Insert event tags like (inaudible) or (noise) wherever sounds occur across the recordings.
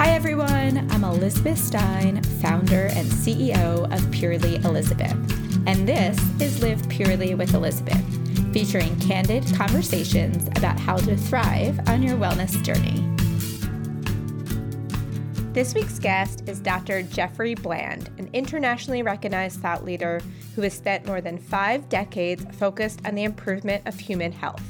Hi, everyone. I'm Elizabeth Stein, founder and CEO of Purely Elizabeth. And this is Live Purely with Elizabeth, featuring candid conversations about how to thrive on your wellness journey. This week's guest is Dr. Jeffrey Bland, an internationally recognized thought leader who has spent more than five decades focused on the improvement of human health.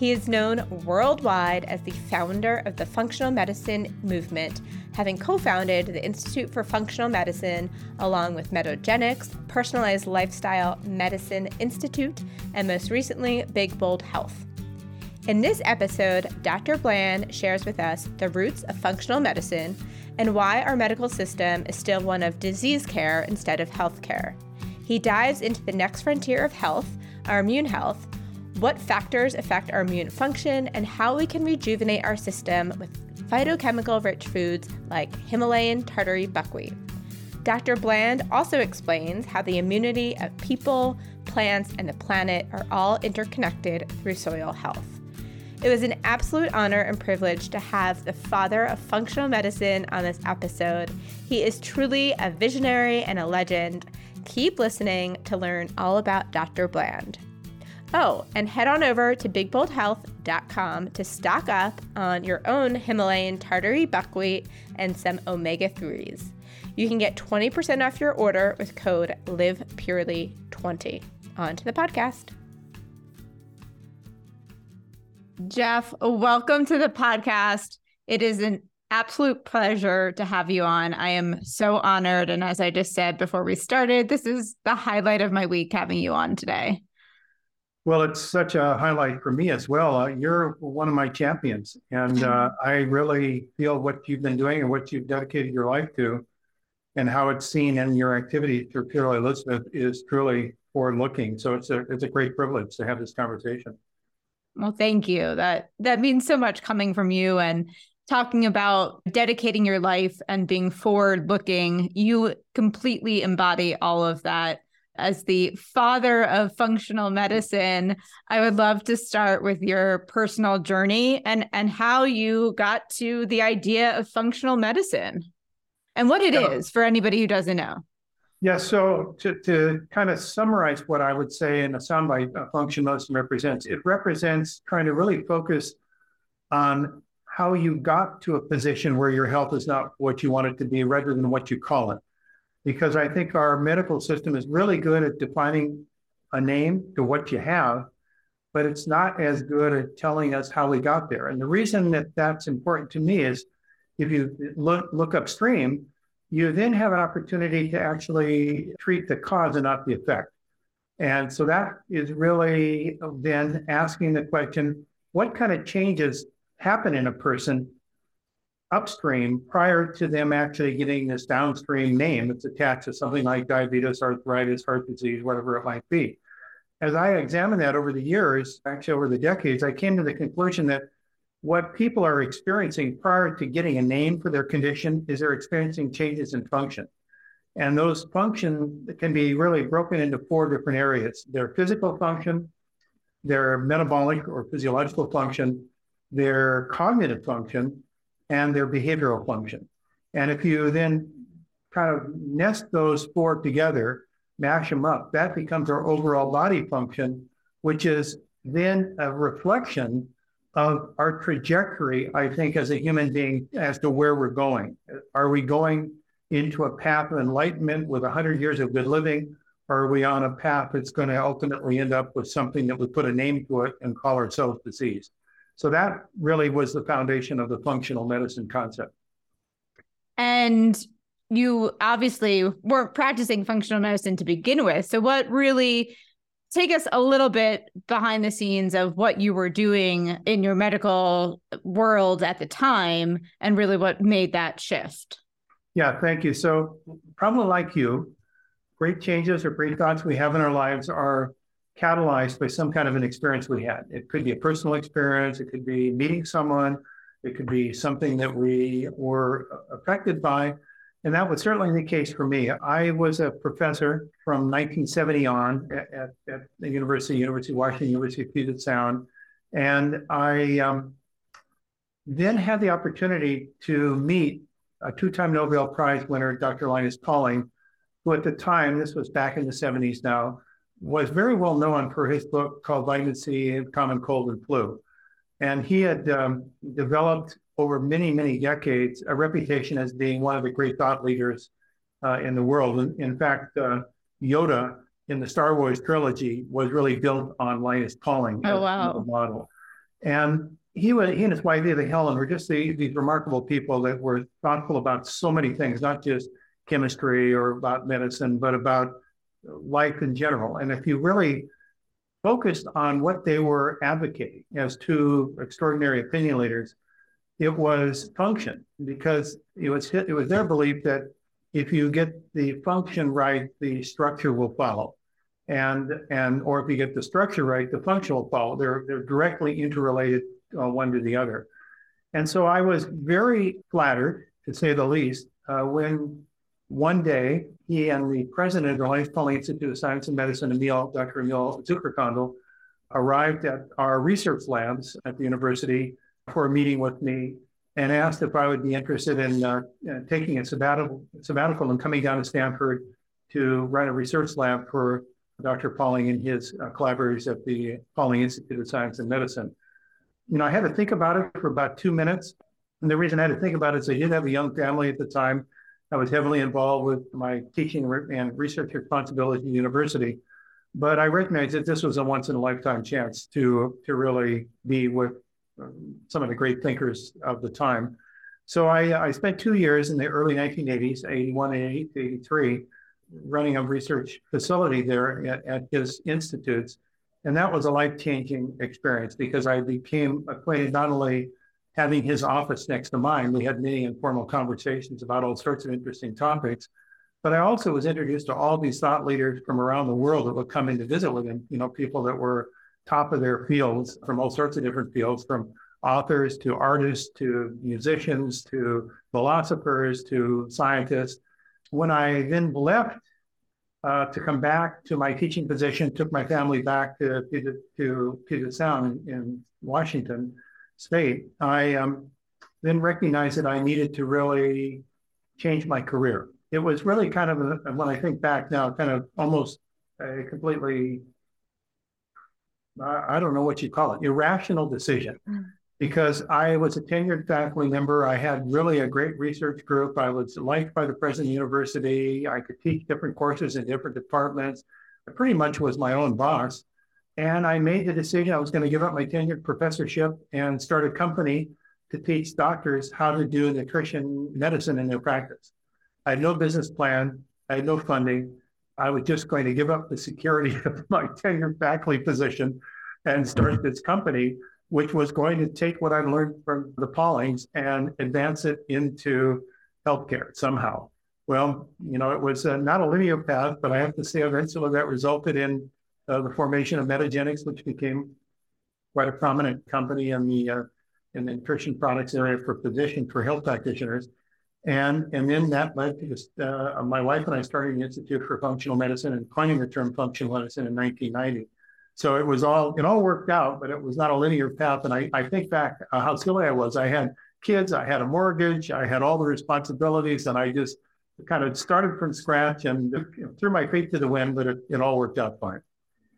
He is known worldwide as the founder of the functional medicine movement, having co founded the Institute for Functional Medicine along with Metagenics, Personalized Lifestyle Medicine Institute, and most recently, Big Bold Health. In this episode, Dr. Bland shares with us the roots of functional medicine and why our medical system is still one of disease care instead of health care. He dives into the next frontier of health, our immune health, what factors affect our immune function, and how we can rejuvenate our system with phytochemical rich foods like Himalayan tartary buckwheat. Dr. Bland also explains how the immunity of people, plants, and the planet are all interconnected through soil health. It was an absolute honor and privilege to have the father of functional medicine on this episode. He is truly a visionary and a legend. Keep listening to learn all about Dr. Bland. Oh, and head on over to bigboldhealth.com to stock up on your own Himalayan tartary buckwheat and some omega 3s. You can get 20% off your order with code LivePurely20. On to the podcast. Jeff, welcome to the podcast. It is an absolute pleasure to have you on. I am so honored. And as I just said before we started, this is the highlight of my week having you on today. Well, it's such a highlight for me as well. Uh, you're one of my champions, and uh, (laughs) I really feel what you've been doing and what you've dedicated your life to, and how it's seen in your activity through Purely Elizabeth is truly forward looking. So it's a it's a great privilege to have this conversation. Well, thank you. That that means so much coming from you and talking about dedicating your life and being forward looking. You completely embody all of that. As the father of functional medicine, I would love to start with your personal journey and and how you got to the idea of functional medicine and what it is for anybody who doesn't know. Yeah, so to, to kind of summarize what I would say in a soundbite, a uh, function medicine represents, it represents trying to really focus on how you got to a position where your health is not what you want it to be rather than what you call it. Because I think our medical system is really good at defining a name to what you have, but it's not as good at telling us how we got there. And the reason that that's important to me is if you look, look upstream, you then have an opportunity to actually treat the cause and not the effect. And so that is really then asking the question what kind of changes happen in a person upstream prior to them actually getting this downstream name that's attached to something like diabetes, arthritis, heart disease, whatever it might be. As I examined that over the years, actually over the decades, I came to the conclusion that what people are experiencing prior to getting a name for their condition is they're experiencing changes in function. And those functions can be really broken into four different areas their physical function, their metabolic or physiological function, their cognitive function, and their behavioral function. And if you then kind of nest those four together, mash them up, that becomes our overall body function, which is then a reflection of our trajectory, I think, as a human being as to where we're going. Are we going into a path of enlightenment with 100 years of good living? Or are we on a path that's going to ultimately end up with something that we put a name to it and call ourselves disease? So that really was the foundation of the functional medicine concept. And you obviously weren't practicing functional medicine to begin with. So, what really take us a little bit behind the scenes of what you were doing in your medical world at the time and really what made that shift. Yeah, thank you. So, probably like you, great changes or great thoughts we have in our lives are catalyzed by some kind of an experience we had. It could be a personal experience, it could be meeting someone, it could be something that we were affected by. And that was certainly the case for me. I was a professor from 1970 on at, at, at the University, University of Washington, University of Puget Sound. And I um, then had the opportunity to meet a two-time Nobel Prize winner, Dr. Linus Pauling, who at the time, this was back in the 70s now, was very well known for his book called Vitamin C, Common Cold and Flu. And he had um, developed over many, many decades a reputation as being one of the great thought leaders uh, in the world. In, in fact, uh, Yoda in the Star Wars trilogy was really built on Linus Pauling oh, wow. model. And he was he and his wife Eva Helen were just the, these remarkable people that were thoughtful about so many things, not just chemistry or about medicine, but about life in general. And if you really focused on what they were advocating as two extraordinary opinion leaders, it was function because it was it was their belief that if you get the function right, the structure will follow. And and or if you get the structure right, the function will follow. They're they're directly interrelated uh, one to the other. And so I was very flattered, to say the least, uh, when one day he and the president of the Linus Pauling Institute of Science and Medicine, Emil, Dr. Emil Zuckerkandl, arrived at our research labs at the university for a meeting with me and asked if I would be interested in uh, uh, taking a sabbatical, sabbatical and coming down to Stanford to run a research lab for Dr. Pauling and his uh, collaborators at the Pauling Institute of Science and Medicine. You know, I had to think about it for about two minutes. And the reason I had to think about it is I did have a young family at the time. I was heavily involved with my teaching and research responsibility at the university. But I recognized that this was a once in a lifetime chance to, to really be with um, some of the great thinkers of the time. So I, uh, I spent two years in the early 1980s, 81 and 83, running a research facility there at, at his institutes. And that was a life changing experience because I became acquainted not only having his office next to mine, we had many informal conversations about all sorts of interesting topics. But I also was introduced to all these thought leaders from around the world that would come in to visit with him, you know, people that were top of their fields from all sorts of different fields, from authors to artists to musicians to philosophers to scientists. When I then left uh, to come back to my teaching position, took my family back to Puget, to Sound in Washington State, I um, then recognized that I needed to really change my career. It was really kind of, a, when I think back now, kind of almost a completely I don't know what you call it, irrational decision. Mm. Because I was a tenured faculty member. I had really a great research group. I was liked by the president of the university. I could teach different courses in different departments. I pretty much was my own boss. And I made the decision I was going to give up my tenured professorship and start a company to teach doctors how to do nutrition medicine in their practice. I had no business plan, I had no funding. I was just going to give up the security (laughs) of my tenured faculty position and start this company, which was going to take what I learned from the Paulings and advance it into healthcare somehow. Well, you know, it was uh, not a linear path, but I have to say eventually that resulted in uh, the formation of Metagenics, which became quite a prominent company in the uh, in the nutrition products area for physicians, for health practitioners. And, and then that led to uh, my wife and I started the Institute for Functional Medicine and coining the term functional medicine in 1990. So it was all, it all worked out, but it was not a linear path. And I, I think back uh, how silly I was. I had kids, I had a mortgage, I had all the responsibilities, and I just kind of started from scratch and threw my feet to the wind, but it, it all worked out fine.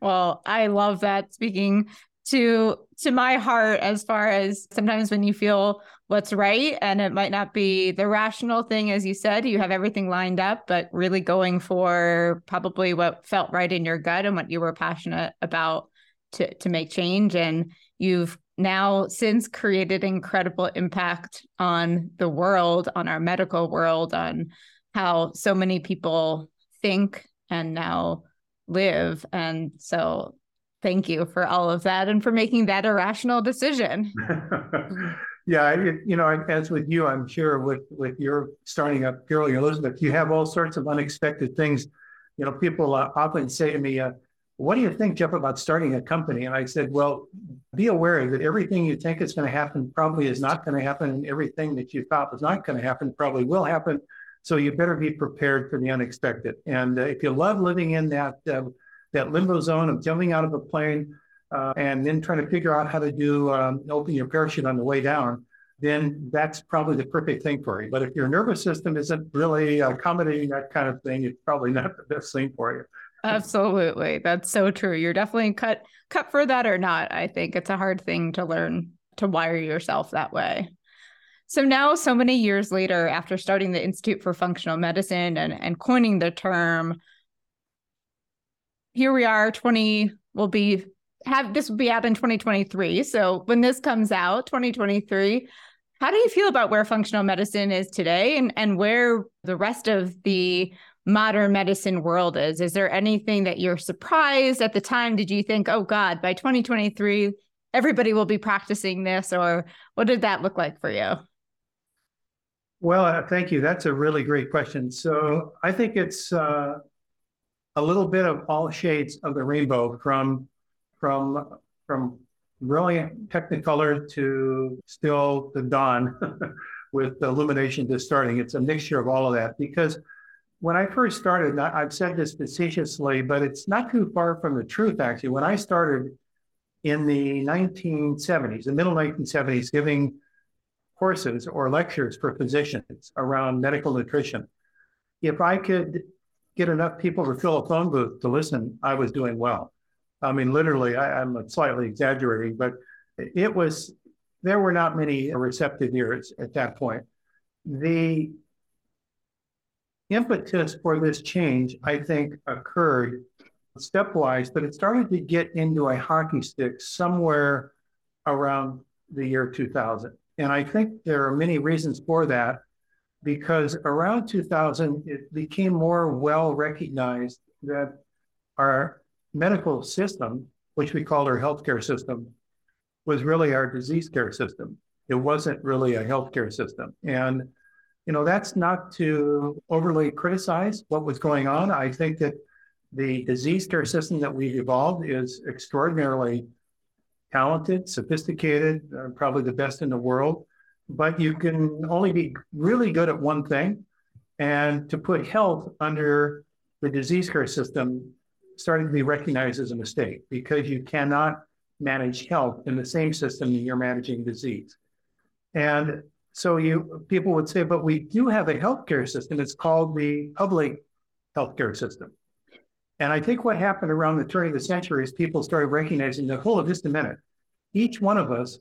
Well, I love that. Speaking to to my heart as far as sometimes when you feel what's right and it might not be the rational thing as you said you have everything lined up but really going for probably what felt right in your gut and what you were passionate about to to make change and you've now since created incredible impact on the world on our medical world on how so many people think and now live and so thank you for all of that and for making that a rational decision. (laughs) yeah, you know, as with you, I'm sure with with your starting up Purely Elizabeth, you have all sorts of unexpected things. You know, people uh, often say to me, uh, "What do you think, Jeff, about starting a company?" And I said, "Well, be aware that everything you think is going to happen probably is not going to happen, and everything that you thought was not going to happen probably will happen." So you better be prepared for the unexpected. And uh, if you love living in that uh, that limbo zone of jumping out of a plane uh, and then trying to figure out how to do um, open your parachute on the way down. then that's probably the perfect thing for you. But if your nervous system isn't really accommodating that kind of thing, it's probably not the best thing for you. Absolutely. That's so true. You're definitely cut cut for that or not. I think it's a hard thing to learn to wire yourself that way. So now, so many years later, after starting the Institute for Functional Medicine and, and coining the term, here we are, 20 will be have this will be out in 2023. So when this comes out, 2023, how do you feel about where functional medicine is today and, and where the rest of the modern medicine world is? Is there anything that you're surprised at the time? Did you think, oh God, by 2023, everybody will be practicing this? Or what did that look like for you? Well, uh, thank you. That's a really great question. So I think it's uh, a little bit of all shades of the rainbow from from from brilliant technicolor to still the dawn (laughs) with the illumination just starting. It's a mixture of all of that because when I first started, I've said this facetiously, but it's not too far from the truth, actually. When I started in the 1970s, the middle 1970s, giving courses or lectures for physicians around medical nutrition, if I could get enough people to fill a phone booth to listen, I was doing well. I mean, literally, I, am slightly exaggerating, but it was, there were not many receptive ears at that point. The impetus for this change, I think, occurred stepwise, but it started to get into a hockey stick somewhere around the year 2000. And I think there are many reasons for that because around 2000, it became more well recognized that our medical system, which we called our healthcare system, was really our disease care system. It wasn't really a healthcare system. And, you know, that's not to overly criticize what was going on. I think that the disease care system that we've evolved is extraordinarily talented, sophisticated, uh, probably the best in the world. But you can only be really good at one thing. And to put health under the disease care system starting to be recognized as a mistake because you cannot manage health in the same system that you're managing disease. And so you people would say, but we do have a healthcare system. It's called the public healthcare system. And I think what happened around the turn of the century is people started recognizing that, hold on just a minute, each one of us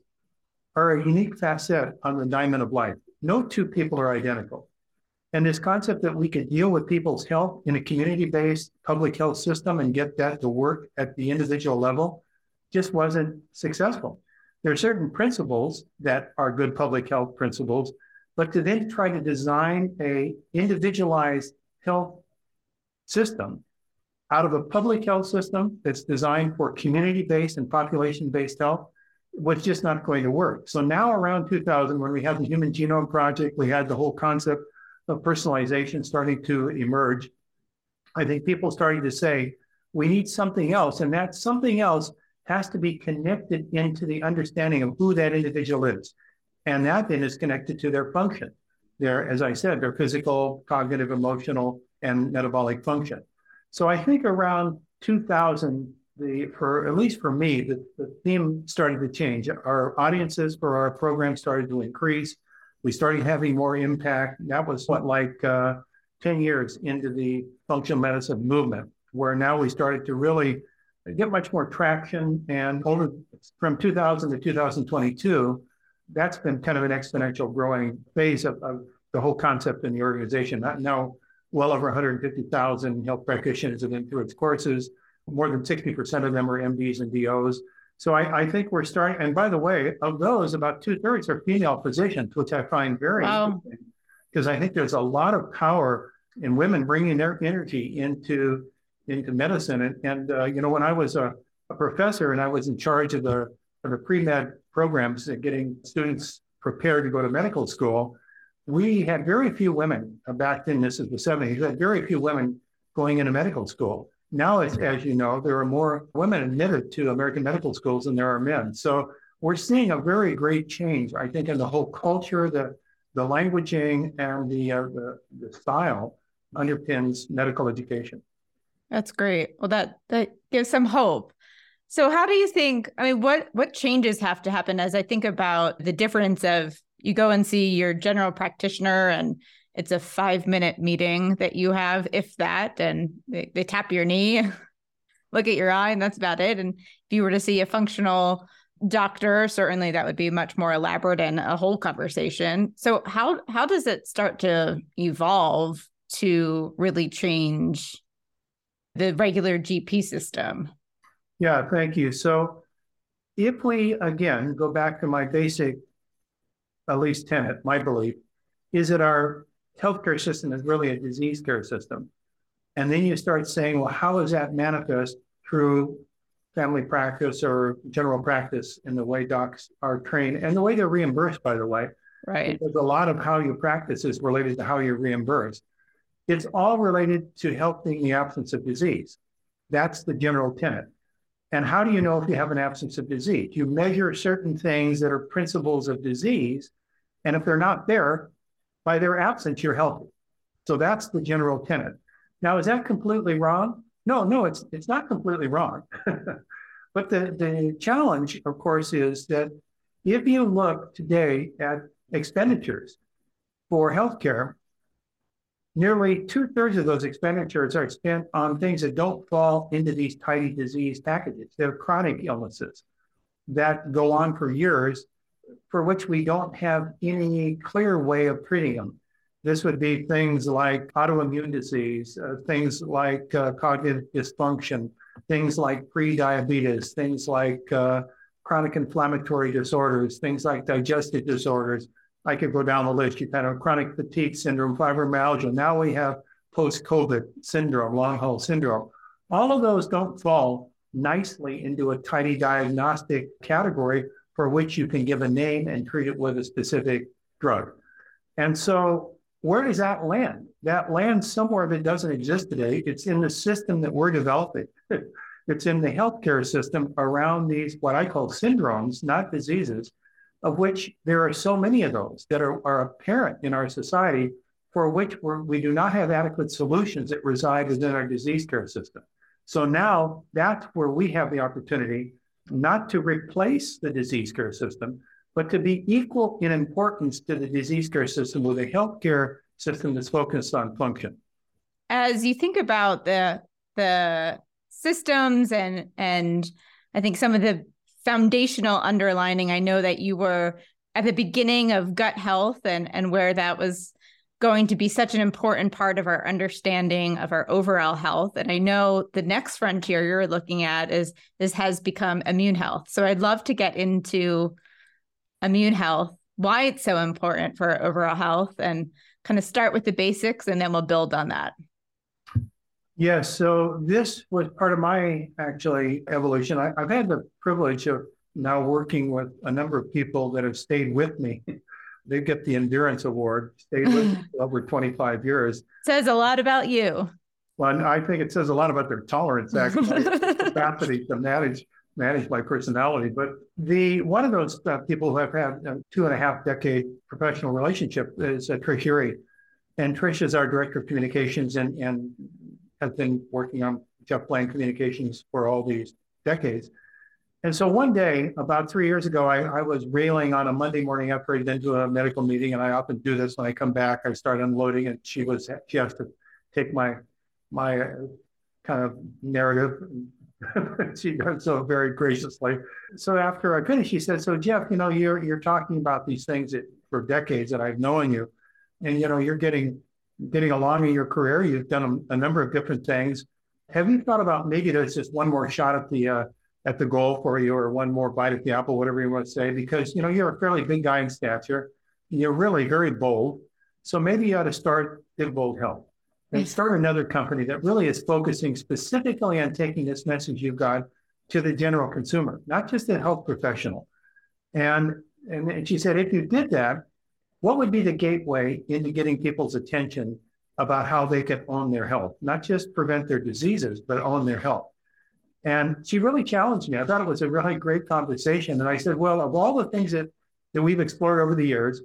are a unique facet on the diamond of life. No two people are identical. And this concept that we could deal with people's health in a community based public health system and get that to work at the individual level just wasn't successful. There are certain principles that are good public health principles, but to then try to design a individualized health system out of a public health system that's designed for community based and population based health was just not going to work. So now around 2000, when we had the Human Genome Project, we had the whole concept of personalization starting to emerge, I think people starting to say, we need something else. And that something else has to be connected into the understanding of who that individual is. And that then is connected to their function. Their, as I said, their physical, cognitive, emotional, and metabolic function. So I think around 2000, the for at least for me, the, the theme started to change. Our audiences for our program started to increase we started having more impact. That was what, like uh, 10 years into the functional medicine movement, where now we started to really get much more traction. And over from 2000 to 2022, that's been kind of an exponential growing phase of, of the whole concept in the organization. Now, well over 150,000 health practitioners have been through its courses. More than 60% of them are MDs and DOs. So I, I, think we're starting. And by the way, of those, about two thirds are female physicians, which I find very wow. interesting because I think there's a lot of power in women bringing their energy into into medicine. And, and uh, you know, when I was a, a, professor and I was in charge of the of the pre med programs and getting students prepared to go to medical school, we had very few women back then. This is the 70s. We had very few women going into medical school. Now, as, as you know, there are more women admitted to American medical schools than there are men. So we're seeing a very great change, I think, in the whole culture, the the languaging and the, uh, the, the style underpins medical education. That's great. Well, that that gives some hope. So, how do you think? I mean, what what changes have to happen as I think about the difference of you go and see your general practitioner and it's a five minute meeting that you have, if that, and they, they tap your knee, (laughs) look at your eye, and that's about it. And if you were to see a functional doctor, certainly that would be much more elaborate and a whole conversation. So how how does it start to evolve to really change the regular GP system? Yeah, thank you. So if we again go back to my basic at least tenet, my belief, is that our healthcare system is really a disease care system. And then you start saying, well, how does that manifest through family practice or general practice in the way docs are trained and the way they're reimbursed, by the way? Right. Because a lot of how you practice is related to how you're reimbursed. It's all related to helping the absence of disease. That's the general tenet. And how do you know if you have an absence of disease? You measure certain things that are principles of disease. And if they're not there, by their absence, you're healthy. So that's the general tenet. Now, is that completely wrong? No, no, it's it's not completely wrong. (laughs) but the, the challenge, of course, is that if you look today at expenditures for healthcare, nearly two thirds of those expenditures are spent on things that don't fall into these tidy disease packages. They're chronic illnesses that go on for years for which we don't have any clear way of treating them. This would be things like autoimmune disease, uh, things like uh, cognitive dysfunction, things like prediabetes, things like uh, chronic inflammatory disorders, things like digestive disorders. I could go down the list. You kind of chronic fatigue syndrome, fibromyalgia. Now we have post-COVID syndrome, long haul syndrome. All of those don't fall nicely into a tidy diagnostic category for which you can give a name and treat it with a specific drug. And so, where does that land? That lands somewhere that doesn't exist today. It's in the system that we're developing. (laughs) it's in the healthcare system around these, what I call syndromes, not diseases, of which there are so many of those that are, are apparent in our society for which we do not have adequate solutions that reside within our disease care system. So now that's where we have the opportunity not to replace the disease care system, but to be equal in importance to the disease care system with a healthcare system that's focused on function. As you think about the the systems and and I think some of the foundational underlining, I know that you were at the beginning of gut health and and where that was going to be such an important part of our understanding of our overall health. And i know the next frontier you're looking at is this has become immune health. So i'd love to get into immune health why it's so important for overall health and kind of start with the basics and then we'll build on that. Yes so this was part of my actually evolution. I, i've had the privilege of now working with a number of people that have stayed with me they get the endurance award. Stayed with (laughs) over 25 years. Says a lot about you. Well, I think it says a lot about their tolerance, actually, (laughs) capacity to manage manage my personality. But the one of those uh, people who have had a two and a half decade professional relationship is uh, Trish Erie. And Trish is our director of communications and, and has been working on Jeff Bland Communications for all these decades. And so one day, about three years ago, I, I, was railing on a Monday morning after I'd been to a medical meeting, and I often do this when I come back. I start unloading, and she was she has to take my my uh, kind of narrative. (laughs) she does so very graciously. So after I finished, she said, "So Jeff, you know, you're you're talking about these things that for decades that I've known you, and you know, you're getting getting along in your career. You've done a, a number of different things. Have you thought about maybe there's just one more shot at the uh, at the goal for you or one more bite at the apple, whatever you want to say, because you know you're a fairly big guy in stature. You're really very bold. So maybe you ought to start Big Bold Health and start another company that really is focusing specifically on taking this message you've got to the general consumer, not just the health professional. And and she said, if you did that, what would be the gateway into getting people's attention about how they can own their health, not just prevent their diseases, but own their health? And she really challenged me. I thought it was a really great conversation. And I said, well, of all the things that, that we've explored over the years,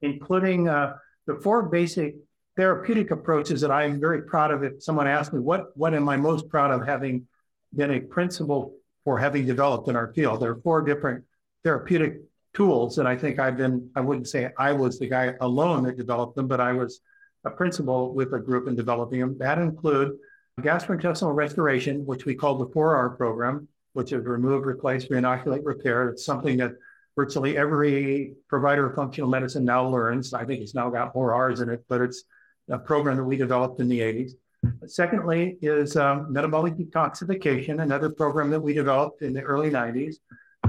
including uh, the four basic therapeutic approaches that I'm very proud of. If someone asked me, what, what am I most proud of having been a principal for having developed in our field? There are four different therapeutic tools. And I think I've been, I wouldn't say I was the guy alone that developed them, but I was a principal with a group in developing them. That include gastrointestinal restoration, which we call the 4R program, which is remove, replace, reinoculate, repair. It's something that virtually every provider of functional medicine now learns. I think it's now got more R's in it, but it's a program that we developed in the 80s. Secondly, is um, metabolic detoxification, another program that we developed in the early 90s.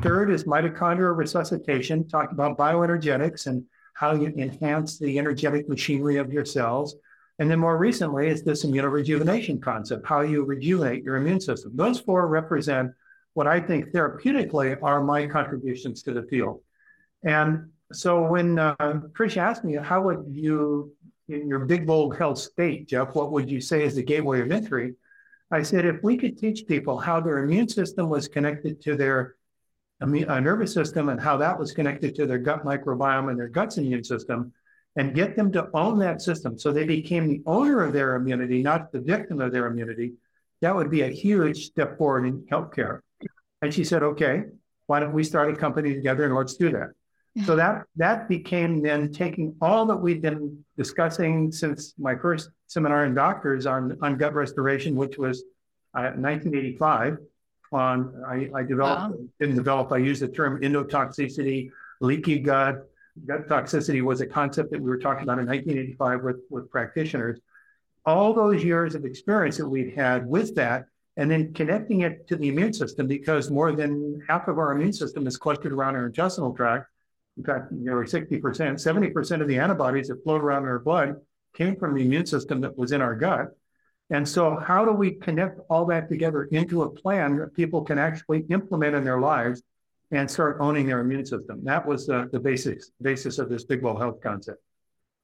Third is mitochondrial resuscitation, talking about bioenergetics and how you enhance the energetic machinery of your cells. And then more recently is this immunorejuvenation concept, how you rejuvenate your immune system. Those four represent what I think therapeutically are my contributions to the field. And so when uh, Trish asked me, how would you, in your big, bold health state, Jeff, what would you say is the gateway of entry? I said, if we could teach people how their immune system was connected to their uh, nervous system and how that was connected to their gut microbiome and their gut's immune system, and get them to own that system so they became the owner of their immunity, not the victim of their immunity, that would be a huge step forward in healthcare. And she said, okay, why don't we start a company together and let's do that. So (laughs) that that became then taking all that we've been discussing since my first seminar in doctors on, on gut restoration, which was uh, 1985. On I, I developed wow. didn't develop. I used the term endotoxicity, leaky gut. Gut toxicity was a concept that we were talking about in 1985 with with practitioners. All those years of experience that we'd had with that and then connecting it to the immune system because more than half of our immune system is clustered around our intestinal tract. In fact, nearly 60%, 70% of the antibodies that float around in our blood came from the immune system that was in our gut. And so, how do we connect all that together into a plan that people can actually implement in their lives and start owning their immune system? That was the basics, basis of this Big Bold Health concept.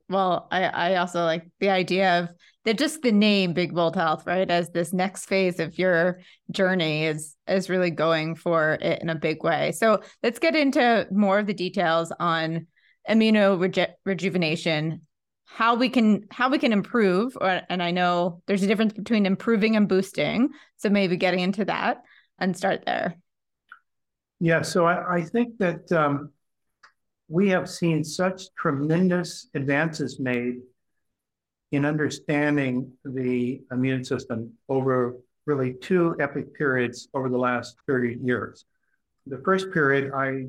Well i i also like the idea of that just the name big bold health right as this next phase of your journey is is really going for it in a big way. So let's get into more of the details on immunorejuvenation how we can how we can improve or, and i know there's a difference between improving and boosting so maybe getting into that and start there yeah so i, I think that um, we have seen such tremendous advances made in understanding the immune system over really two epic periods over the last 30 years. The first period I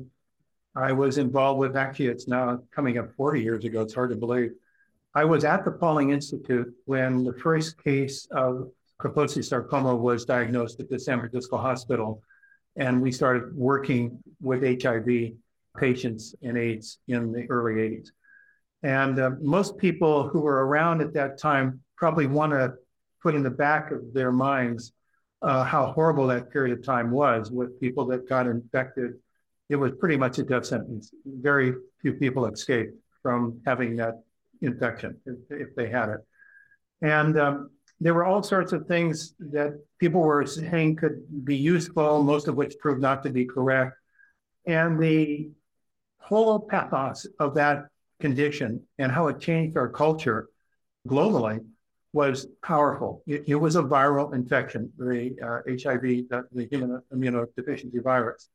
I was involved with, actually, it's now coming up 40 years ago, it's hard to believe. I was at the Pauling Institute when the first case of Kaposi sarcoma was diagnosed at the San Francisco hospital. And we started working with HIV patients and AIDS in the early 80s. And uh, most people who were around at that time probably want to put in the back of their minds uh, how horrible that period of time was with people that got infected. It was pretty much a death sentence. Very few people escaped from having that infection if, if they had it. And um, there were all sorts of things that people were saying could be useful, most of which proved not to be correct. And the whole pathos of that condition and how it changed our culture globally was powerful. It, it was a viral infection, the uh, HIV, the, the human immunodeficiency virus.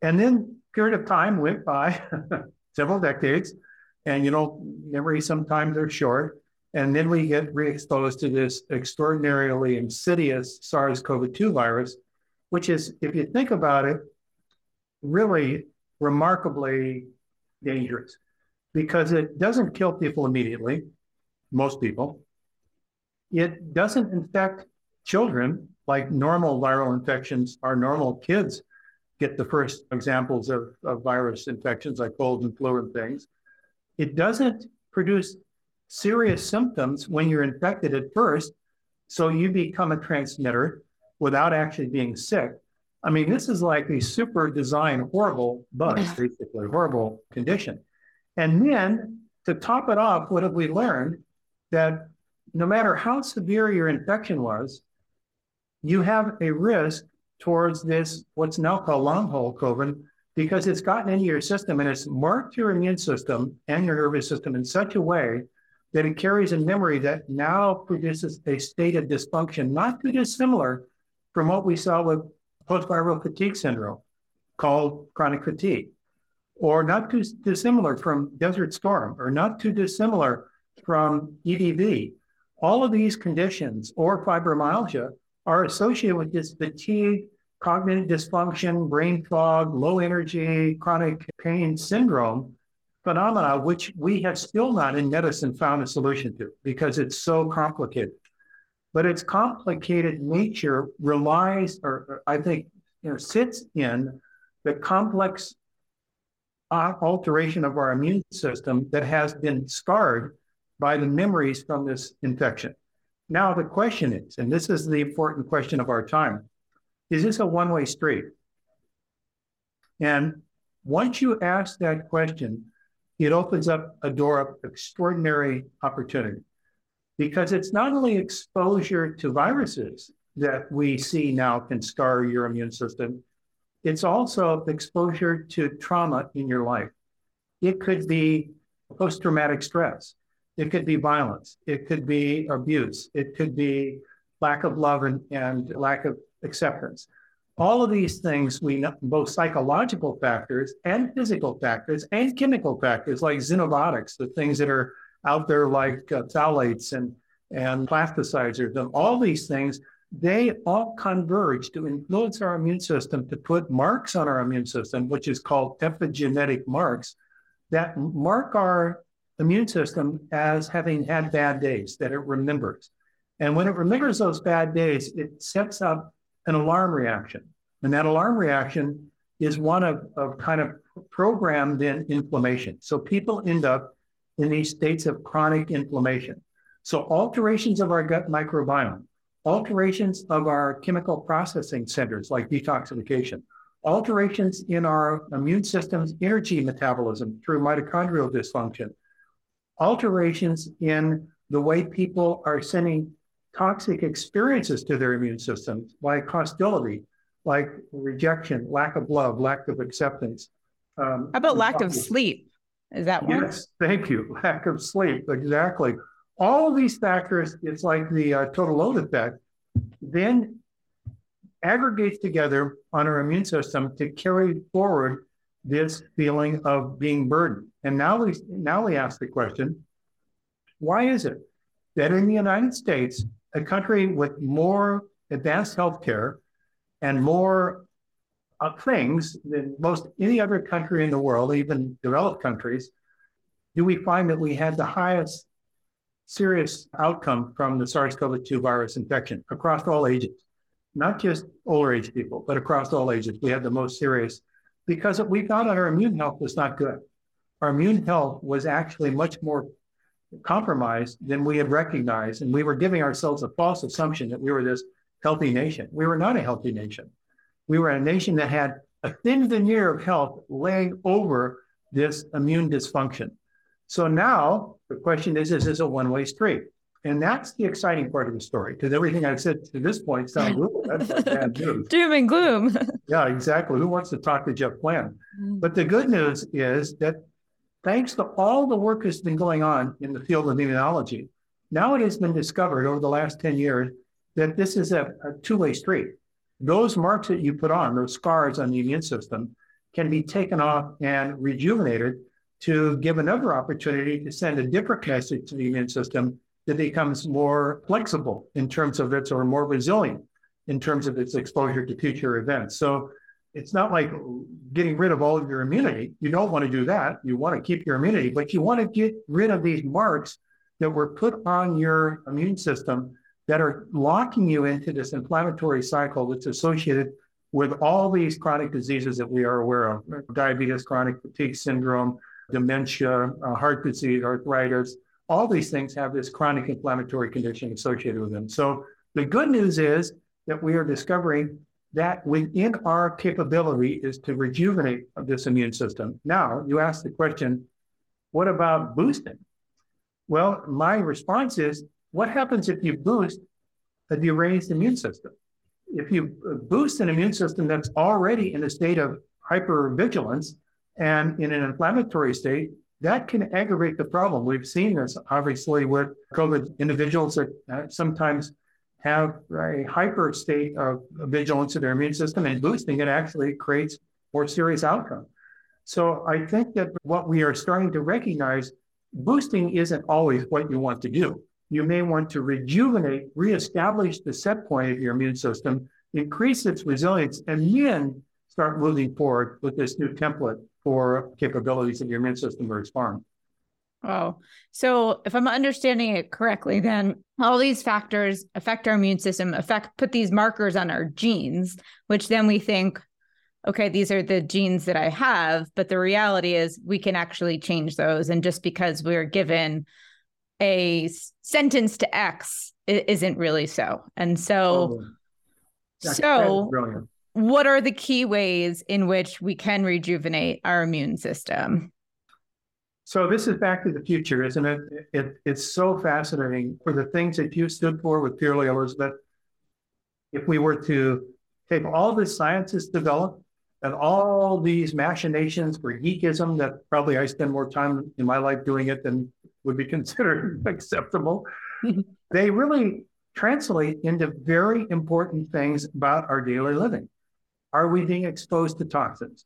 And then period of time went by, (laughs) several decades, and you know, memories sometimes are short. And then we get re-exposed to this extraordinarily insidious SARS-CoV-2 virus, which is, if you think about it, really remarkably dangerous because it doesn't kill people immediately, most people. It doesn't infect children like normal viral infections. Our normal kids get the first examples of, of virus infections like cold and flu and things. It doesn't produce serious symptoms when you're infected at first. So you become a transmitter without actually being sick. I mean, this is like a super design horrible bug, basically, horrible condition. And then to top it off, what have we learned? That no matter how severe your infection was, you have a risk towards this, what's now called long haul COVID, because it's gotten into your system and it's marked your immune system and your nervous system in such a way that it carries a memory that now produces a state of dysfunction, not too dissimilar from what we saw with post-viral fatigue syndrome called chronic fatigue. or not too dissimilar from Desert Storm, or not too dissimilar from EBV. All of these conditions or fibromyalgia are associated with this fatigue, cognitive dysfunction, brain fog, low energy, chronic pain syndrome phenomena, which we have still not in medicine found a solution to because it's so complicated. But its complicated nature relies, or, or I think, you know, sits in the complex alteration of our immune system that has been scarred by the memories from this infection. Now, the question is, and this is the important question of our time is this a one way street? And once you ask that question, it opens up a door of extraordinary opportunity because it's not only exposure to viruses that we see now can scar your immune system, it's also exposure to trauma in your life. It could be post traumatic stress, it could be violence, it could be abuse, it could be lack of love and, and lack of acceptance. All of these things, we know, both psychological factors and physical factors and chemical factors like xenobiotics, the things that are out there like uh, phthalates and, and plasticides, and all these things, they all converge to influence our immune system to put marks on our immune system, which is called epigenetic marks, that mark our immune system as having had bad days, that it remembers. And when it remembers those bad days, it sets up an alarm reaction. And that alarm reaction is one of, of kind of programmed in inflammation. So people end up in these states of chronic inflammation. So alterations of our gut microbiome, alterations of our chemical processing centers like detoxification, alterations in our immune system's energy metabolism through mitochondrial dysfunction, alterations in the way people are sending toxic experiences to their immune systems, like hostility, like rejection, lack of love, lack of acceptance. Um, How about lack of sleep? Is that one? Yes, thank you. (laughs) Lack of sleep, exactly. All of these factors, it's like the uh, total load effect, then aggregates together on our immune system to carry forward this feeling of being burdened. And now we now we ask the question, why is it that in the United States, a country with more advanced healthcare and more uh, things than most any other country in the world, even developed countries, do we find that we had the highest serious outcome from the SARS-CoV-2 virus infection across all ages, not just older age people, but across all ages. We had the most serious because we found out our immune health was not good. Our immune health was actually much more compromised than we had recognized. And we were giving ourselves a false assumption that we were this healthy nation. We were not a healthy nation. We were a nation that had a thin veneer of health laying over this immune dysfunction. So now the question is, is this a one-way street? And that's the exciting part of the story, because everything I've said to this point sounds that's bad (laughs) news. Doom and gloom. yeah, exactly. Who wants to talk to Jeff Bland? Mm. But the good news is that thanks to all the work that's been going on in the field of immunology, now it has been discovered over the last 10 years that this is a, a two way street. Those marks that you put on, those scars on the immune system, can be taken off and rejuvenated to give another opportunity to send a different message to the immune system that becomes more flexible in terms of its or more resilient in terms of its exposure to future events. So it's not like getting rid of all of your immunity. You don't want to do that. You want to keep your immunity, but you want to get rid of these marks that were put on your immune system that are locking you into this inflammatory cycle that's associated with all these chronic diseases that we are aware of diabetes, chronic fatigue syndrome, dementia, uh, heart disease, arthritis. All these things have this chronic inflammatory condition associated with them. So the good news is that we are discovering that within our capability is to rejuvenate this immune system. Now, you ask the question, what about boosting? Well, my response is, what happens if you boost a deranged immune system? If you boost an immune system that's already in a state of hypervigilance and in an inflammatory state, that can aggravate the problem. We've seen this obviously with COVID individuals that uh, sometimes have a hyper state of vigilance of their immune system and boosting it actually creates more serious outcome. So I think that what we are starting to recognize, boosting isn't always what you want to do. You may want to rejuvenate, reestablish the set point of your immune system, increase its resilience, and then start moving forward with this new template for capabilities of your immune system to respond. Oh, so if I'm understanding it correctly, then all these factors affect our immune system, affect put these markers on our genes, which then we think, okay, these are the genes that I have. But the reality is we can actually change those. And just because we're given a sentence to X, it isn't really so. And so, oh, so what are the key ways in which we can rejuvenate our immune system? So this is Back to the Future, isn't it? it it's so fascinating for the things that you stood for with Purely Elizabeth. If we were to take all the sciences developed and all these machinations for geekism that probably I spend more time in my life doing it than would be (laughs) considered acceptable, (laughs) they really translate into very important things about our daily living. Are we being exposed to toxins?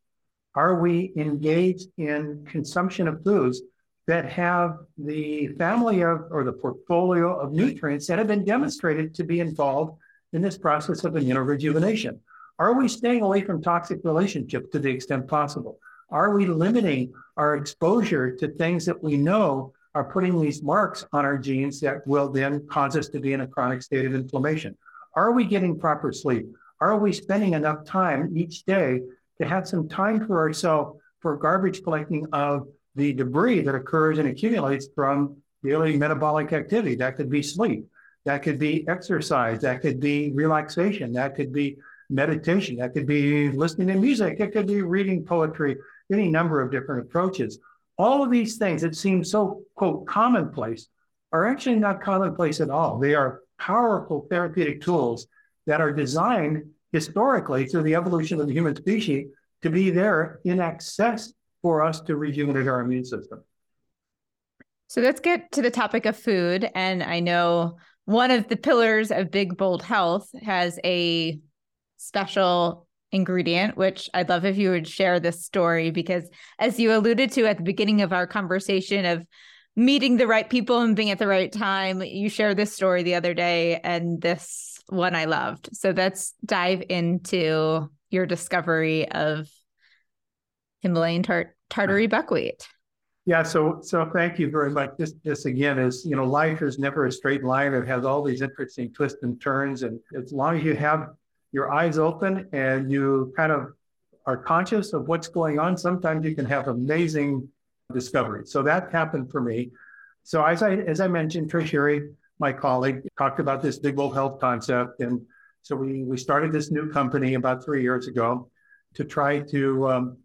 Are we engaged in consumption of foods that have the family of or the portfolio of nutrients that have been demonstrated to be involved in this process of immunorejuvenation? Are we staying away from toxic relationships to the extent possible? Are we limiting our exposure to things that we know are putting these marks on our genes that will then cause us to be in a chronic state of inflammation? Are we getting proper sleep? Are we spending enough time each day to have some time for ourselves for garbage collecting of the debris that occurs and accumulates from daily metabolic activity? That could be sleep, that could be exercise, that could be relaxation, that could be meditation, that could be listening to music, it could be reading poetry, any number of different approaches. All of these things that seem so, quote, commonplace are actually not commonplace at all. They are powerful therapeutic tools that are designed historically through the evolution of the human species to be there in excess for us to rejuvenate our immune system. So let's get to the topic of food. And I know one of the pillars of Big Bold Health has a special ingredient, which I'd love if you would share this story because, as you alluded to at the beginning of our conversation of meeting the right people and being at the right time, you shared this story the other day, and this one I loved. So let's dive into your discovery of Himalayan tart- tartary uh-huh. buckwheat. Yeah, so so thank you very much. This this again is you know life is never a straight line. It has all these interesting twists and turns, and as long as you have your eyes open and you kind of are conscious of what's going on, sometimes you can have amazing discoveries. So that happened for me. So as I as I mentioned, Trish my colleague, talked about this big bold health concept, and so we we started this new company about three years ago to try to um,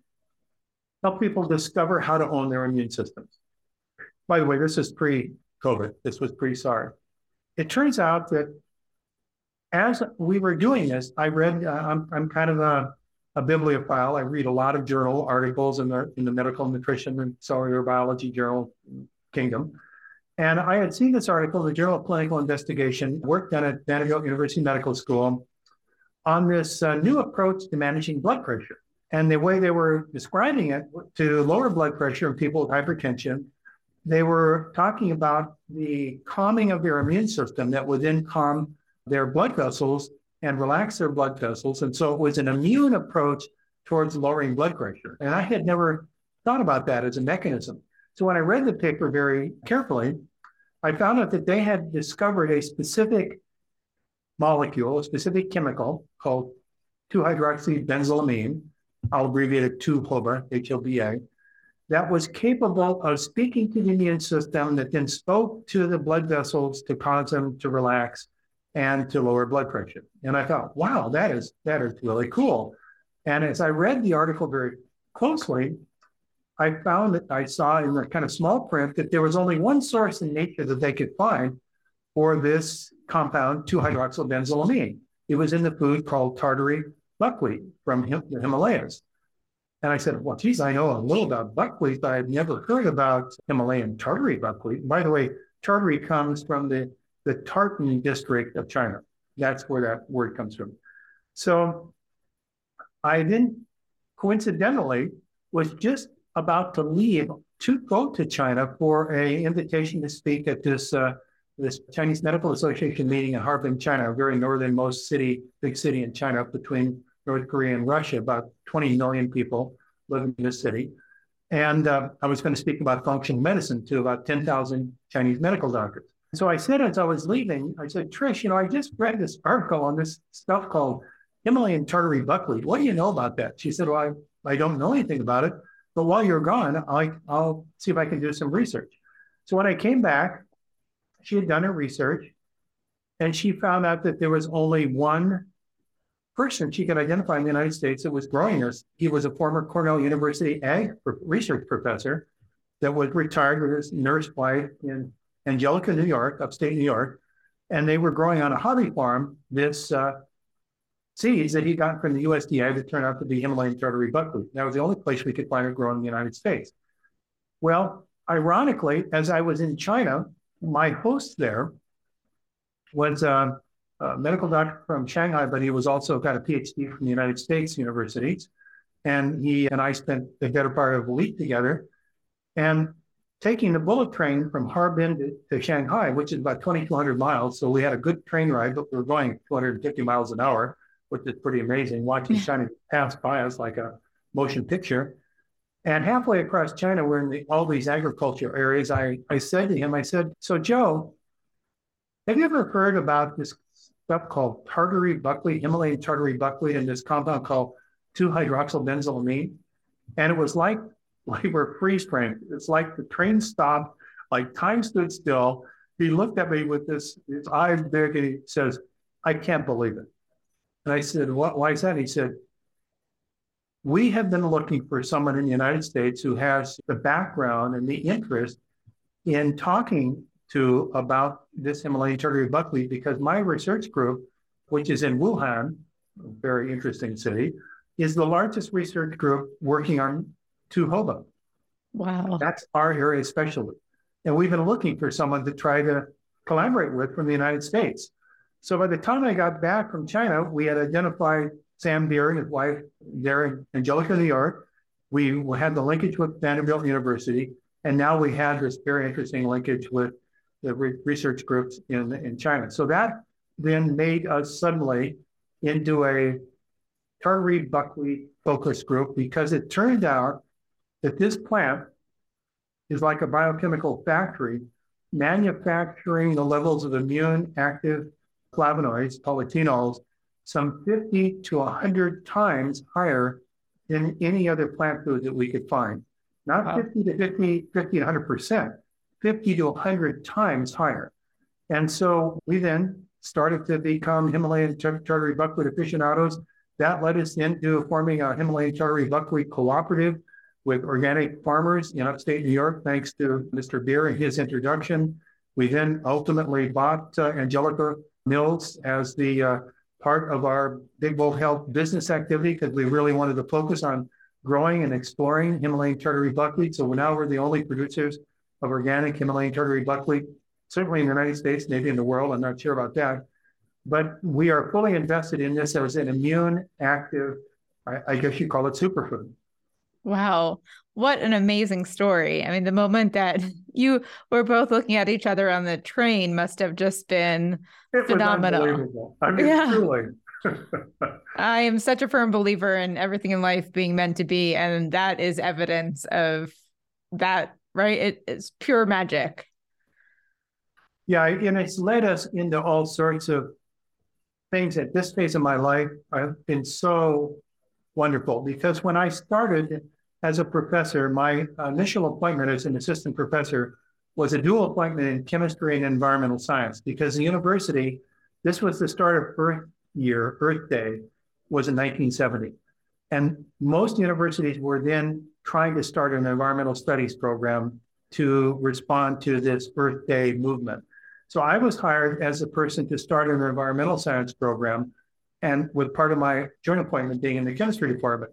help people discover how to own their immune systems. By the way, this is pre-COVID. This was pre-SARS. It turns out that as we were doing this, I read. Uh, I'm I'm kind of a a bibliophile. I read a lot of journal articles in the in the medical nutrition and cellular biology journal kingdom. And I had seen this article the Journal of Clinical Investigation, work done at Vanderbilt University Medical School, on this uh, new approach to managing blood pressure. And the way they were describing it to lower blood pressure in people with hypertension, they were talking about the calming of their immune system that would then calm their blood vessels and relax their blood vessels. And so it was an immune approach towards lowering blood pressure. And I had never thought about that as a mechanism. So when I read the paper very carefully, I found out that they had discovered a specific molecule, a specific chemical called 2-hydroxybenzylamine, I'll abbreviate it 2-HOBA, H-O-B-A, that was capable of speaking to the immune system that then spoke to the blood vessels to cause them to relax and to lower blood pressure. And I thought, wow, that is that is really cool. And as I read the article very closely, I found that I saw in the kind of small print that there was only one source in nature that they could find for this compound 2-hydroxybenzylamine. It was in the food called tartary buckwheat from the Himalayas. And I said, well, geez, I know a little about buckwheat, but I've never heard about Himalayan tartary buckwheat. by the way, tartary comes from the, the tartan district of China. That's where that word comes from. So I then coincidentally was just about to leave to go to China for a invitation to speak at this uh, this Chinese Medical Association meeting in Harbin, China, a very northernmost city, big city in China, between North Korea and Russia. About 20 million people live in this city. And uh, I was going to speak about functional medicine to about 10,000 Chinese medical doctors. So I said as I was leaving, I said, Trish, you know, I just read this article on this stuff called Himalayan tartary buckwheat. What do you know about that? She said, Well, I, I don't know anything about it. But while you're gone, I, I'll see if I can do some research. So when I came back, she had done her research and she found out that there was only one person she could identify in the United States that was growing this. He was a former Cornell University ag research professor that was retired with his nurse wife in Angelica, New York, upstate New York. And they were growing on a hobby farm this uh, seeds that he got from the USDA that turned out to be Himalayan tartary buckwheat. That was the only place we could find it grown in the United States. Well, ironically, as I was in China, my host there was a, a medical doctor from Shanghai, but he was also got a PhD from the United States universities. And he and I spent the better part of a week together. And taking the bullet train from Harbin to, to, Shanghai, which is about 2,200 miles. So we had a good train ride, but we were going 250 miles an hour which is pretty amazing, watching China pass by us like a motion picture. And halfway across China, we're in the, all these agricultural areas. I, I said to him, I said, So, Joe, have you ever heard about this stuff called tartary buckwheat, Himalayan tartary buckwheat, and this compound called 2 hydroxybenzylamine? And it was like (laughs) we were freeze framed. It's like the train stopped, like time stood still. He looked at me with this, his eyes big, and he says, I can't believe it. And I said, what, why is that? He said, we have been looking for someone in the United States who has the background and the interest in talking to about this Himalayan tartary buckwheat because my research group, which is in Wuhan, a very interesting city, is the largest research group working on 2 hoba. Wow. That's our area specialty. And we've been looking for someone to try to collaborate with from the United States. So by the time I got back from China, we had identified Sam Beer and his wife there Angelica, York. We had the linkage with Vanderbilt University, and now we had this very interesting linkage with the re- research groups in, in China. So that then made us suddenly into a tartary buckwheat focus group because it turned out that this plant is like a biochemical factory manufacturing the levels of immune active flavonoids, polyphenols, some 50 to 100 times higher than any other plant food that we could find. Not wow. 50 to 50, 50 to 100%, 50 to 100 times higher. And so we then started to become Himalayan tartary buckwheat aficionados. That led us into forming a Himalayan tartary buckwheat cooperative with organic farmers in upstate New York, thanks to Mr. Beer and his introduction. We then ultimately bought uh, Angelica Mills as the uh, part of our Big Bold Health business activity because we really wanted to focus on growing and exploring Himalayan tartary buckwheat. So now we're the only producers of organic Himalayan tartary buckwheat, certainly in the United States, maybe in the world. I'm not sure about that. But we are fully invested in this as an immune active, I, I guess you call it superfood. Wow. What an amazing story. I mean, the moment that you were both looking at each other on the train must have just been it phenomenal. I mean, yeah. truly. (laughs) (laughs) I am such a firm believer in everything in life being meant to be. And that is evidence of that, right? It is pure magic. Yeah. And it's led us into all sorts of things at this phase of my life. I've been so wonderful because when I started, as a professor, my initial appointment as an assistant professor was a dual appointment in chemistry and environmental science because the university, this was the start of Earth Year, Earth Day, was in 1970. And most universities were then trying to start an environmental studies program to respond to this Earth Day movement. So I was hired as a person to start an environmental science program, and with part of my joint appointment being in the chemistry department.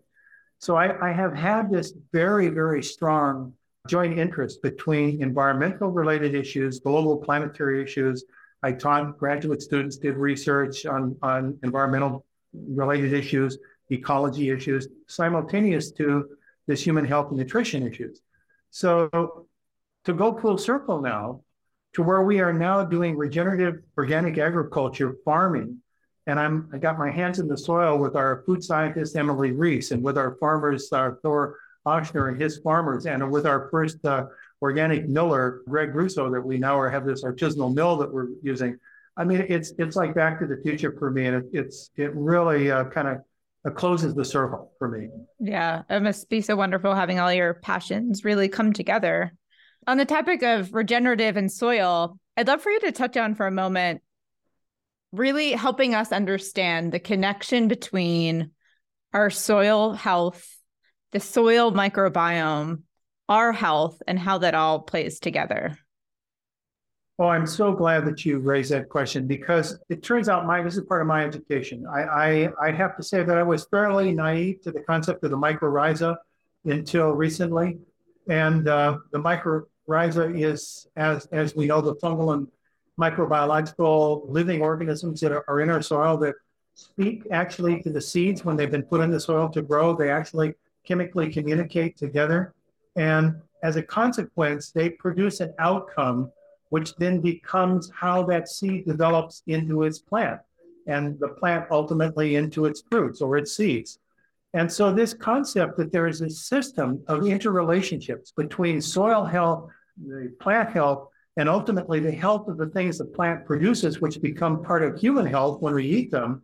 So I, I have had this very, very strong joint interest between environmental related issues, global planetary issues. I taught graduate students, did research on, on environmental related issues, ecology issues, simultaneous to this human health and nutrition issues. So to go full circle now to where we are now doing regenerative organic agriculture farming. And I'm I got my hands in the soil with our food scientist Emily Reese and with our farmers uh, Thor Ochsner and his farmers and with our first uh, organic miller Greg Russo that we now are, have this artisanal mill that we're using. I mean, it's it's like Back to the Future for me, and it, it's it really uh, kind of uh, closes the circle for me. Yeah, it must be so wonderful having all your passions really come together. On the topic of regenerative and soil, I'd love for you to touch on for a moment, really helping us understand the connection between our soil health, the soil microbiome, our health, and how that all plays together. Oh, I'm so glad that you raised that question because it turns out my this is part of my education. I I, I have to say that I was fairly naive to the concept of the mycorrhiza until recently, and uh, the mycorrhiza is, as, as we know, the fungal and microbiological living organisms that are, in our soil that speak actually to the seeds when they've been put in the soil to grow. They actually chemically communicate together. And as a consequence, they produce an outcome which then becomes how that seed develops into its plant and the plant ultimately into its fruits or its seeds. And so, this concept that there is a system of interrelationships between soil health, the plant health, and ultimately the health of the things the plant produces, which become part of human health when we eat them,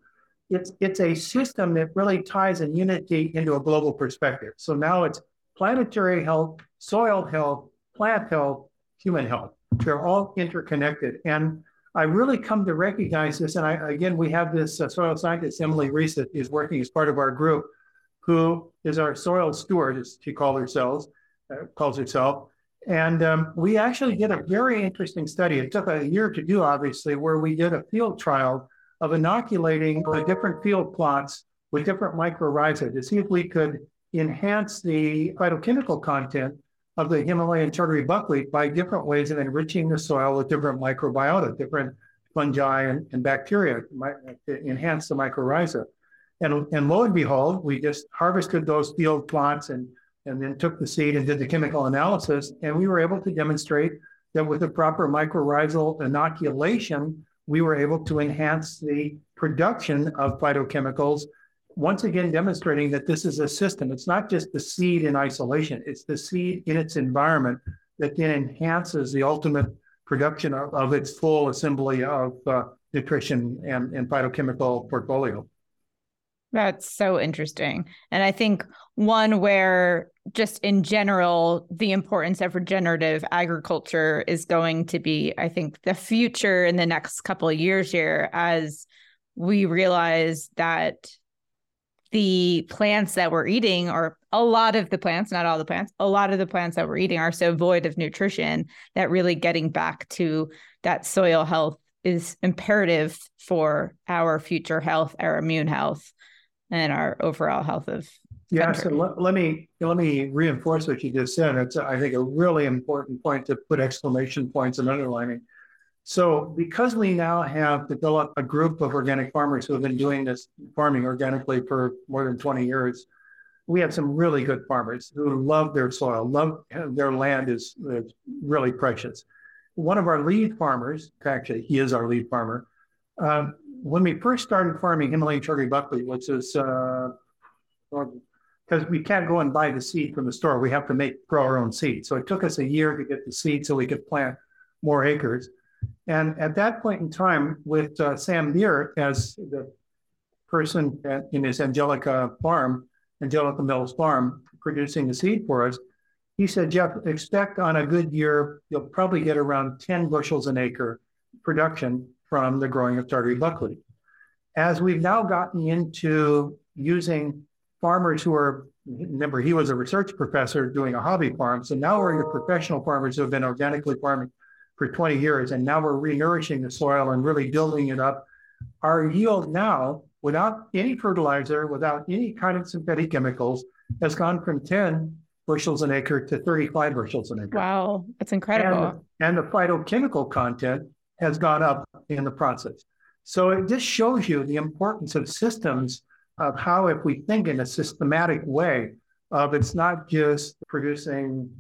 it's, it's a system that really ties a unity into a global perspective. So now it's planetary health, soil health, plant health, human health. They're all interconnected. And I really come to recognize this. And I, again, we have this uh, soil scientist, Emily Reese, that is working as part of our group who is our soil steward, as she calls herself, uh, calls herself. And um, we actually did a very interesting study. It took a year to do, obviously, where we did a field trial of inoculating the different field plots with different mycorrhiza to see if we could enhance the phytochemical content of the Himalayan tartary buckwheat by different ways of enriching the soil with different microbiota, different fungi and, and bacteria to enhance the mycorrhiza. And, and lo and behold, we just harvested those field plots and, and then took the seed and did the chemical analysis. And we were able to demonstrate that with the proper mycorrhizal inoculation, we were able to enhance the production of phytochemicals, once again demonstrating that this is a system. It's not just the seed in isolation, it's the seed in its environment that then enhances the ultimate production of, of its full assembly of uh, nutrition and, and phytochemical portfolio. That's so interesting. And I think one where just in general, the importance of regenerative agriculture is going to be, I think, the future in the next couple of years here as we realize that the plants that we're eating or a lot of the plants not all the plants a lot of the plants that we're eating are so void of nutrition that really getting back to that soil health is imperative for our future health our immune health and our overall health of yeah so let, let, me let me reinforce what you just said. It's i think a really important point to put exclamation points and underlining. So because we now have developed a group of organic farmers who have been doing this farming organically for more than 20 years we have some really good farmers who love their soil love their land is, is really precious. One of our lead farmers actually he is our lead farmer um, when we first started farming Himalayan tartary buckwheat, which is because uh, we can't go and buy the seed from the store, we have to make grow our own seed. So it took us a year to get the seed so we could plant more acres. And at that point in time, with uh, Sam Beer as the person at, in his Angelica farm, Angelica Mills farm, producing the seed for us, he said, Jeff, expect on a good year, you'll probably get around 10 bushels an acre production from the growing of tartary buckwheat. As we've now gotten into using farmers who are, remember, he was a research professor doing a hobby farm. So now we're into professional farmers who have been organically farming for 20 years. And now we're renourishing the soil and really building it up. Our yield now, without any fertilizer, without any kind of synthetic chemicals, has gone from 10 bushels an acre to 35 bushels an acre. Wow, that's incredible. And, and the phytochemical content has gone up in the process. So it just shows you the importance of systems of how, if we think in a systematic way, of it's not just producing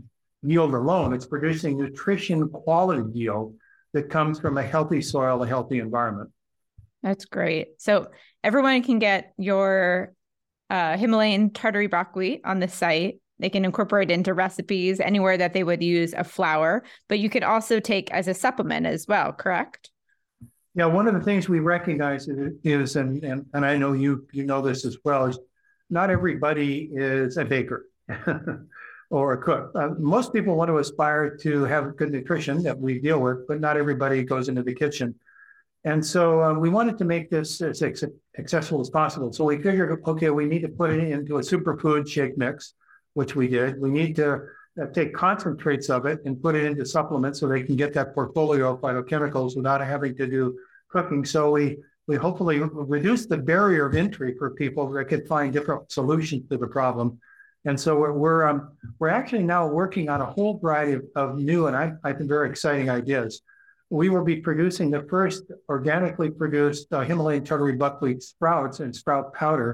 yield alone, it's producing nutrition quality yield that comes from a healthy soil, a healthy environment. That's great. So everyone can get your uh, Himalayan tartary buckwheat on the site. They can incorporate into recipes anywhere that they would use a flour, but you could also take as a supplement as well, correct? Yeah, one of the things we recognize is, and, and, and I know you you know this as well, is not everybody is a baker (laughs) or a cook. Uh, most people want to aspire to have good nutrition that we deal with, but not everybody goes into the kitchen. And so uh, we wanted to make this as accessible as possible. So we figured, okay, we need to put it into a superfood shake mix, which we did. We need to uh, take concentrates of it and put it into supplements so they can get that portfolio of phytochemicals without having to do cooking. So we we hopefully reduce the barrier of entry for people that could find different solutions to the problem. And so we're we're, um, we're actually now working on a whole variety of, of new and I, I think very exciting ideas. We will be producing the first organically produced uh, Himalayan tartary buckwheat sprouts and sprout powder.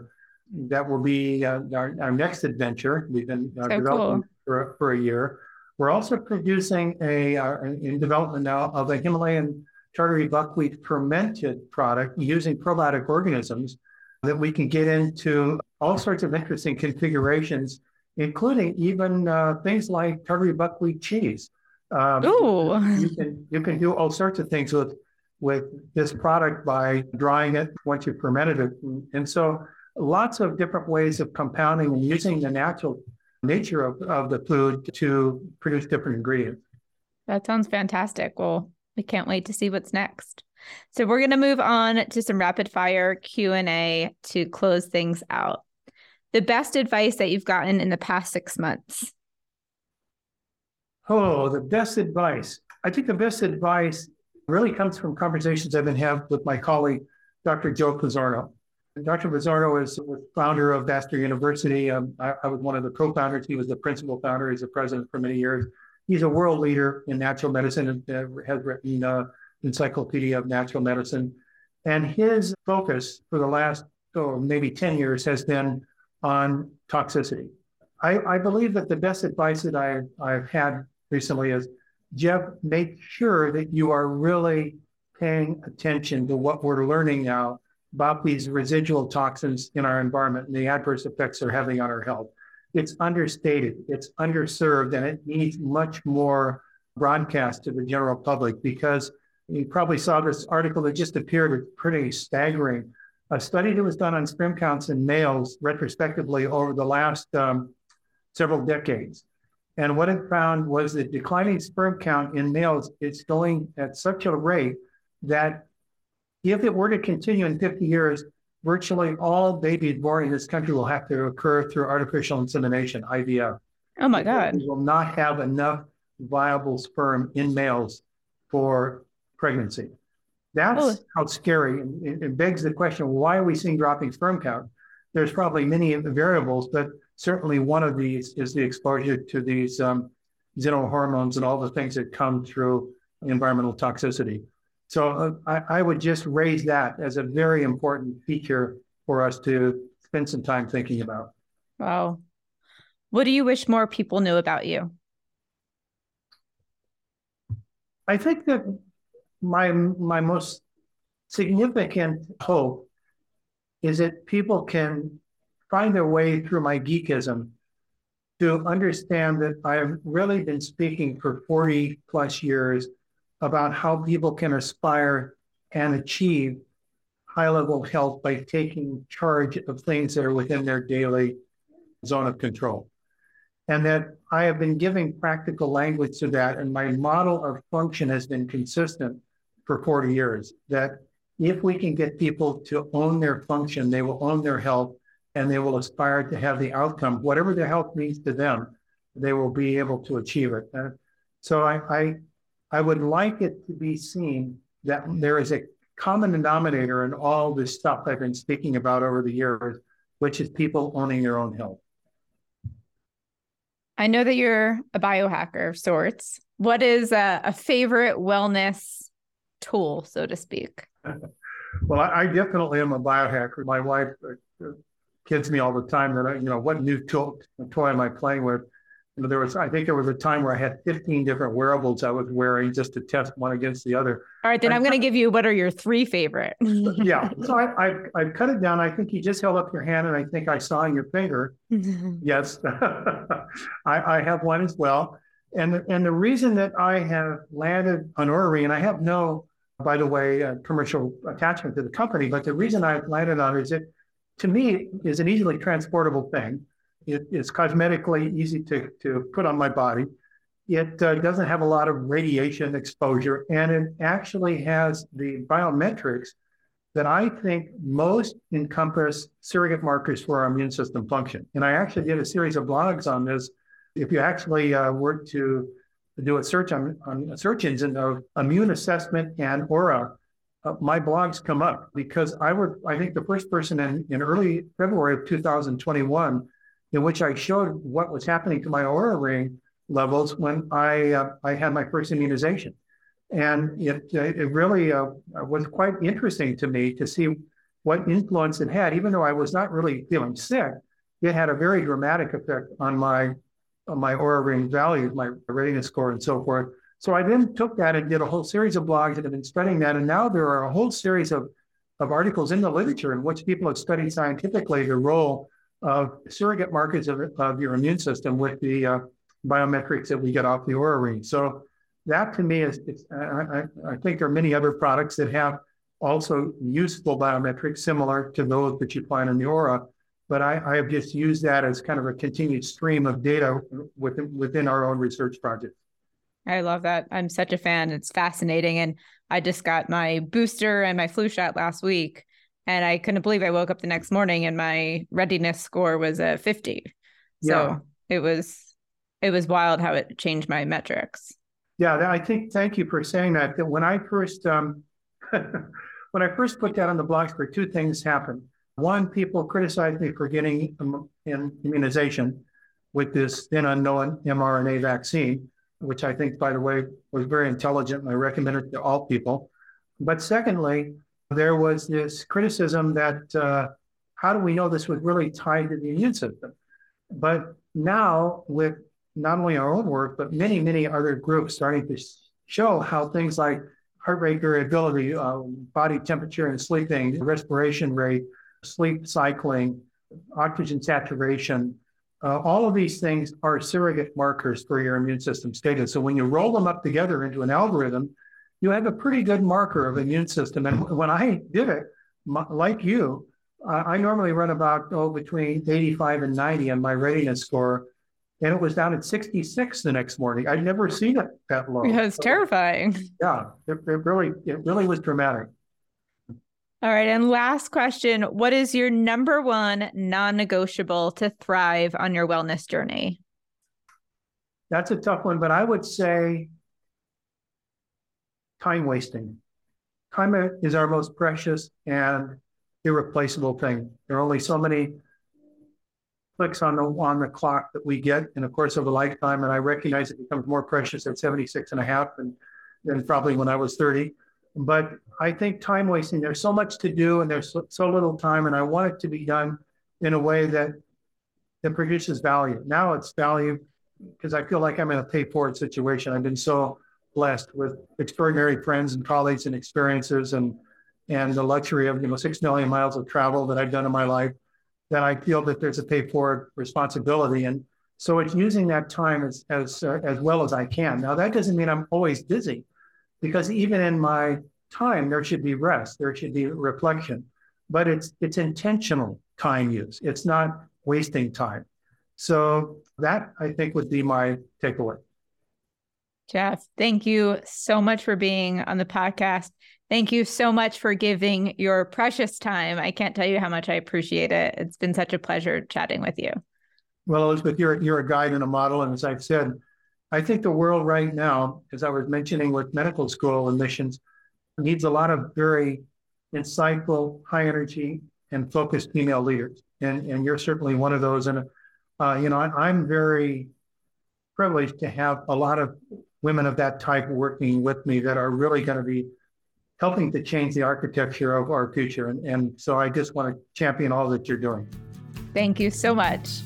That will be uh, our, our next adventure. We've been uh, so developing cool. for, for a year. We're also producing a uh, in development now of a Himalayan tartary buckwheat fermented product using probiotic organisms that we can get into all sorts of interesting configurations, including even uh, things like tartary buckwheat cheese. Um, Ooh. You can you can do all sorts of things with with this product by drying it once you've fermented it, and so lots of different ways of compounding and using the natural nature of, of the food to produce different ingredients. That sounds fantastic. Well, we can't wait to see what's next. So we're going to move on to some rapid fire Q&A to close things out. The best advice that you've gotten in the past 6 months. Oh, the best advice. I think the best advice really comes from conversations I've been having with my colleague, Dr. Joe Pizzorno. Dr. Pizzorno is the founder of Bastyr University. Um, I, I was one of the co-founders. He was the principal founder. He's the president for many years he's a world leader in natural medicine and uh, has written uh, Encyclopedia of Natural Medicine. And his focus for the last oh, maybe 10 years has been on toxicity. I, I believe that the best advice that I, I've had recently is Jeff, make sure that you are really paying attention to what we're learning now these residual toxins in our environment and the adverse effects they're having on our health it's understated, it's underserved, and it needs much more broadcast to the general public because you probably saw this article that just appeared, pretty staggering. A study that was done on sperm counts in males retrospectively over the last um, several decades. And what it found was that declining sperm count in males is going at such a rate that if it were to continue in 50 years, virtually all babies born in this country will have to occur through artificial insemination, IVF. Oh my God. We will not have enough viable sperm in males for pregnancy. That's oh. how scary. And it begs the question why are we seeing dropping sperm count? There's probably many variables, but certainly one of these is the exposure to these um, xenohormones and all the things that come through environmental toxicity. So uh, I, I would just raise that as a very important feature for us to spend some time thinking about. Wow. What do you wish more people knew about you? I think that my my most significant hope is that people can find their way through my geekism to understand that I've really been speaking for 40 plus years about how people can aspire and achieve high level health by taking charge of things that are within their daily zone of control. And that I have been giving practical language to that, and my model of function has been consistent for 40 years. That if we can get people to own their function, they will own their health and they will aspire to have the outcome, whatever their health means to them, they will be able to achieve it. So I, I, I would like it to be seen that there is a common denominator in all this stuff I've been speaking about over the years, which is people owning their own health. I know that you're a biohacker of sorts. What is a, a favorite wellness tool, so to speak? (laughs) well, I, I, definitely am a biohacker. My wife uh, kids me all the time that I, you know, what new toy, toy am I playing with? You know, there was, I think there was a time where I had 15 different wearables I was wearing just to test one against the other. All right, then I, am going to give you what are your three favorite? (laughs) yeah, so I, I I cut it down. I think you just held up your hand, and I think I saw in your finger. (laughs) yes, (laughs) I, I have one as well. And and the reason that I have landed on Ring, and I have no, by the way, uh, commercial attachment to the company, but the reason I've landed on it is it, to me, is an easily transportable thing. It is cosmetically easy to, to put on my body. It uh, doesn't have a lot of radiation exposure, and it actually has the biometrics that I think most encompass surrogate markers for our immune system function. And I actually did a series of blogs on this. If you actually uh, were to do a search on, on a search engine of immune assessment and Oura, uh, my blogs come up because I were, I think, the first person in, in early February of 2021 in which I showed what was happening to my Oura ring levels when I uh, I had my first immunization, and it uh, it really uh, was quite interesting to me to see what influence it had. Even though I was not really feeling sick, it had a very dramatic effect on my on my Oura ring values, my readiness score, and so forth. So I then took that and did a whole series of blogs and have been studying that, and now there are a whole series of of articles in the literature in which people have studied scientifically the role of surrogate markers of, of your immune system with the uh, biometrics that we get off the Oura ring. So that to me is, I, I, I, think there are many other products that have also useful biometrics similar to those that you find in the Oura. But I, I have just used that as kind of a continued stream of data within, within our own research project. I love that. I'm such a fan. It's fascinating. And I just got my booster and my flu shot last week. And I couldn't believe I woke up the next morning and my readiness score was a 50. So yeah. it was it was wild how it changed my metrics. Yeah, I think thank you for saying that. That when I first um, (laughs) when I first put that on the blog script, two things happened. One, people criticized me for getting an immunization with this then unknown mRNA vaccine, which I think, by the way, was very intelligent and I recommend it to all people. But secondly, there was this criticism that uh, how do we know this was really tied to the immune system? But now, with not only our own work, but many, many other groups starting to show how things like heart rate variability, uh, body temperature and sleeping, respiration rate, sleep cycling, oxygen saturation, uh, all of these things are surrogate markers for your immune system status. So when you roll them up together into an algorithm, you have a pretty good marker of immune system. And when I did it, my, like you, uh, I normally run about oh between 85 and 90 on my readiness score, and it was down at 66 the next morning. I'd never seen it that low. Yeah, it's so, terrifying. Yeah, it, it really it really was dramatic. All right, and last question: What is your number one non-negotiable to thrive on your wellness journey? That's a tough one, but I would say time wasting. Time is our most precious and irreplaceable thing. There are only so many clicks on the on the clock that we get in the course of a lifetime, and I recognize it becomes more precious at 76 and a half than, than probably when I was 30. But I think time wasting, there's so much to do and there's so, so little time, and I want it to be done in a way that that produces value. Now it's value because I feel like I'm in a pay forward situation. I've been so blessed with extraordinary friends and colleagues and experiences and and the luxury of you know six million miles of travel that I've done in my life that I feel that there's a pay forward responsibility and so it's using that time as as uh, as well as I can. Now that doesn't mean I'm always busy because even in my time there should be rest, there should be reflection, but it's it's intentional time use. It's not wasting time. So that I think would be my takeaway. Jeff, thank you so much for being on the podcast. Thank you so much for giving your precious time. I can't tell you how much I appreciate it. It's been such a pleasure chatting with you. Well, Elizabeth, you're, you're a guide and a model. And as I've said, I think the world right now, as I was mentioning with medical school admissions, needs a lot of very insightful, high energy, and focused female leaders. And, and you're certainly one of those. And, uh, you know, I, I'm very privileged to have a lot of women of that type working with me that are really going to be helping to change the architecture of our future. And, and so I just want to champion all that you're doing. Thank you so much.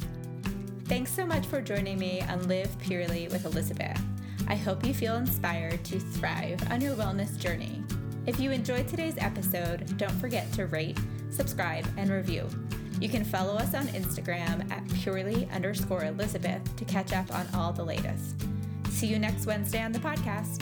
Thanks so much for joining me on Live Purely with Elizabeth. I hope you feel inspired to thrive on your wellness journey. If you enjoyed today's episode, don't forget to rate, subscribe, and review. You can follow us on Instagram at purely underscore Elizabeth to catch up on all the latest. See you next Wednesday on the podcast.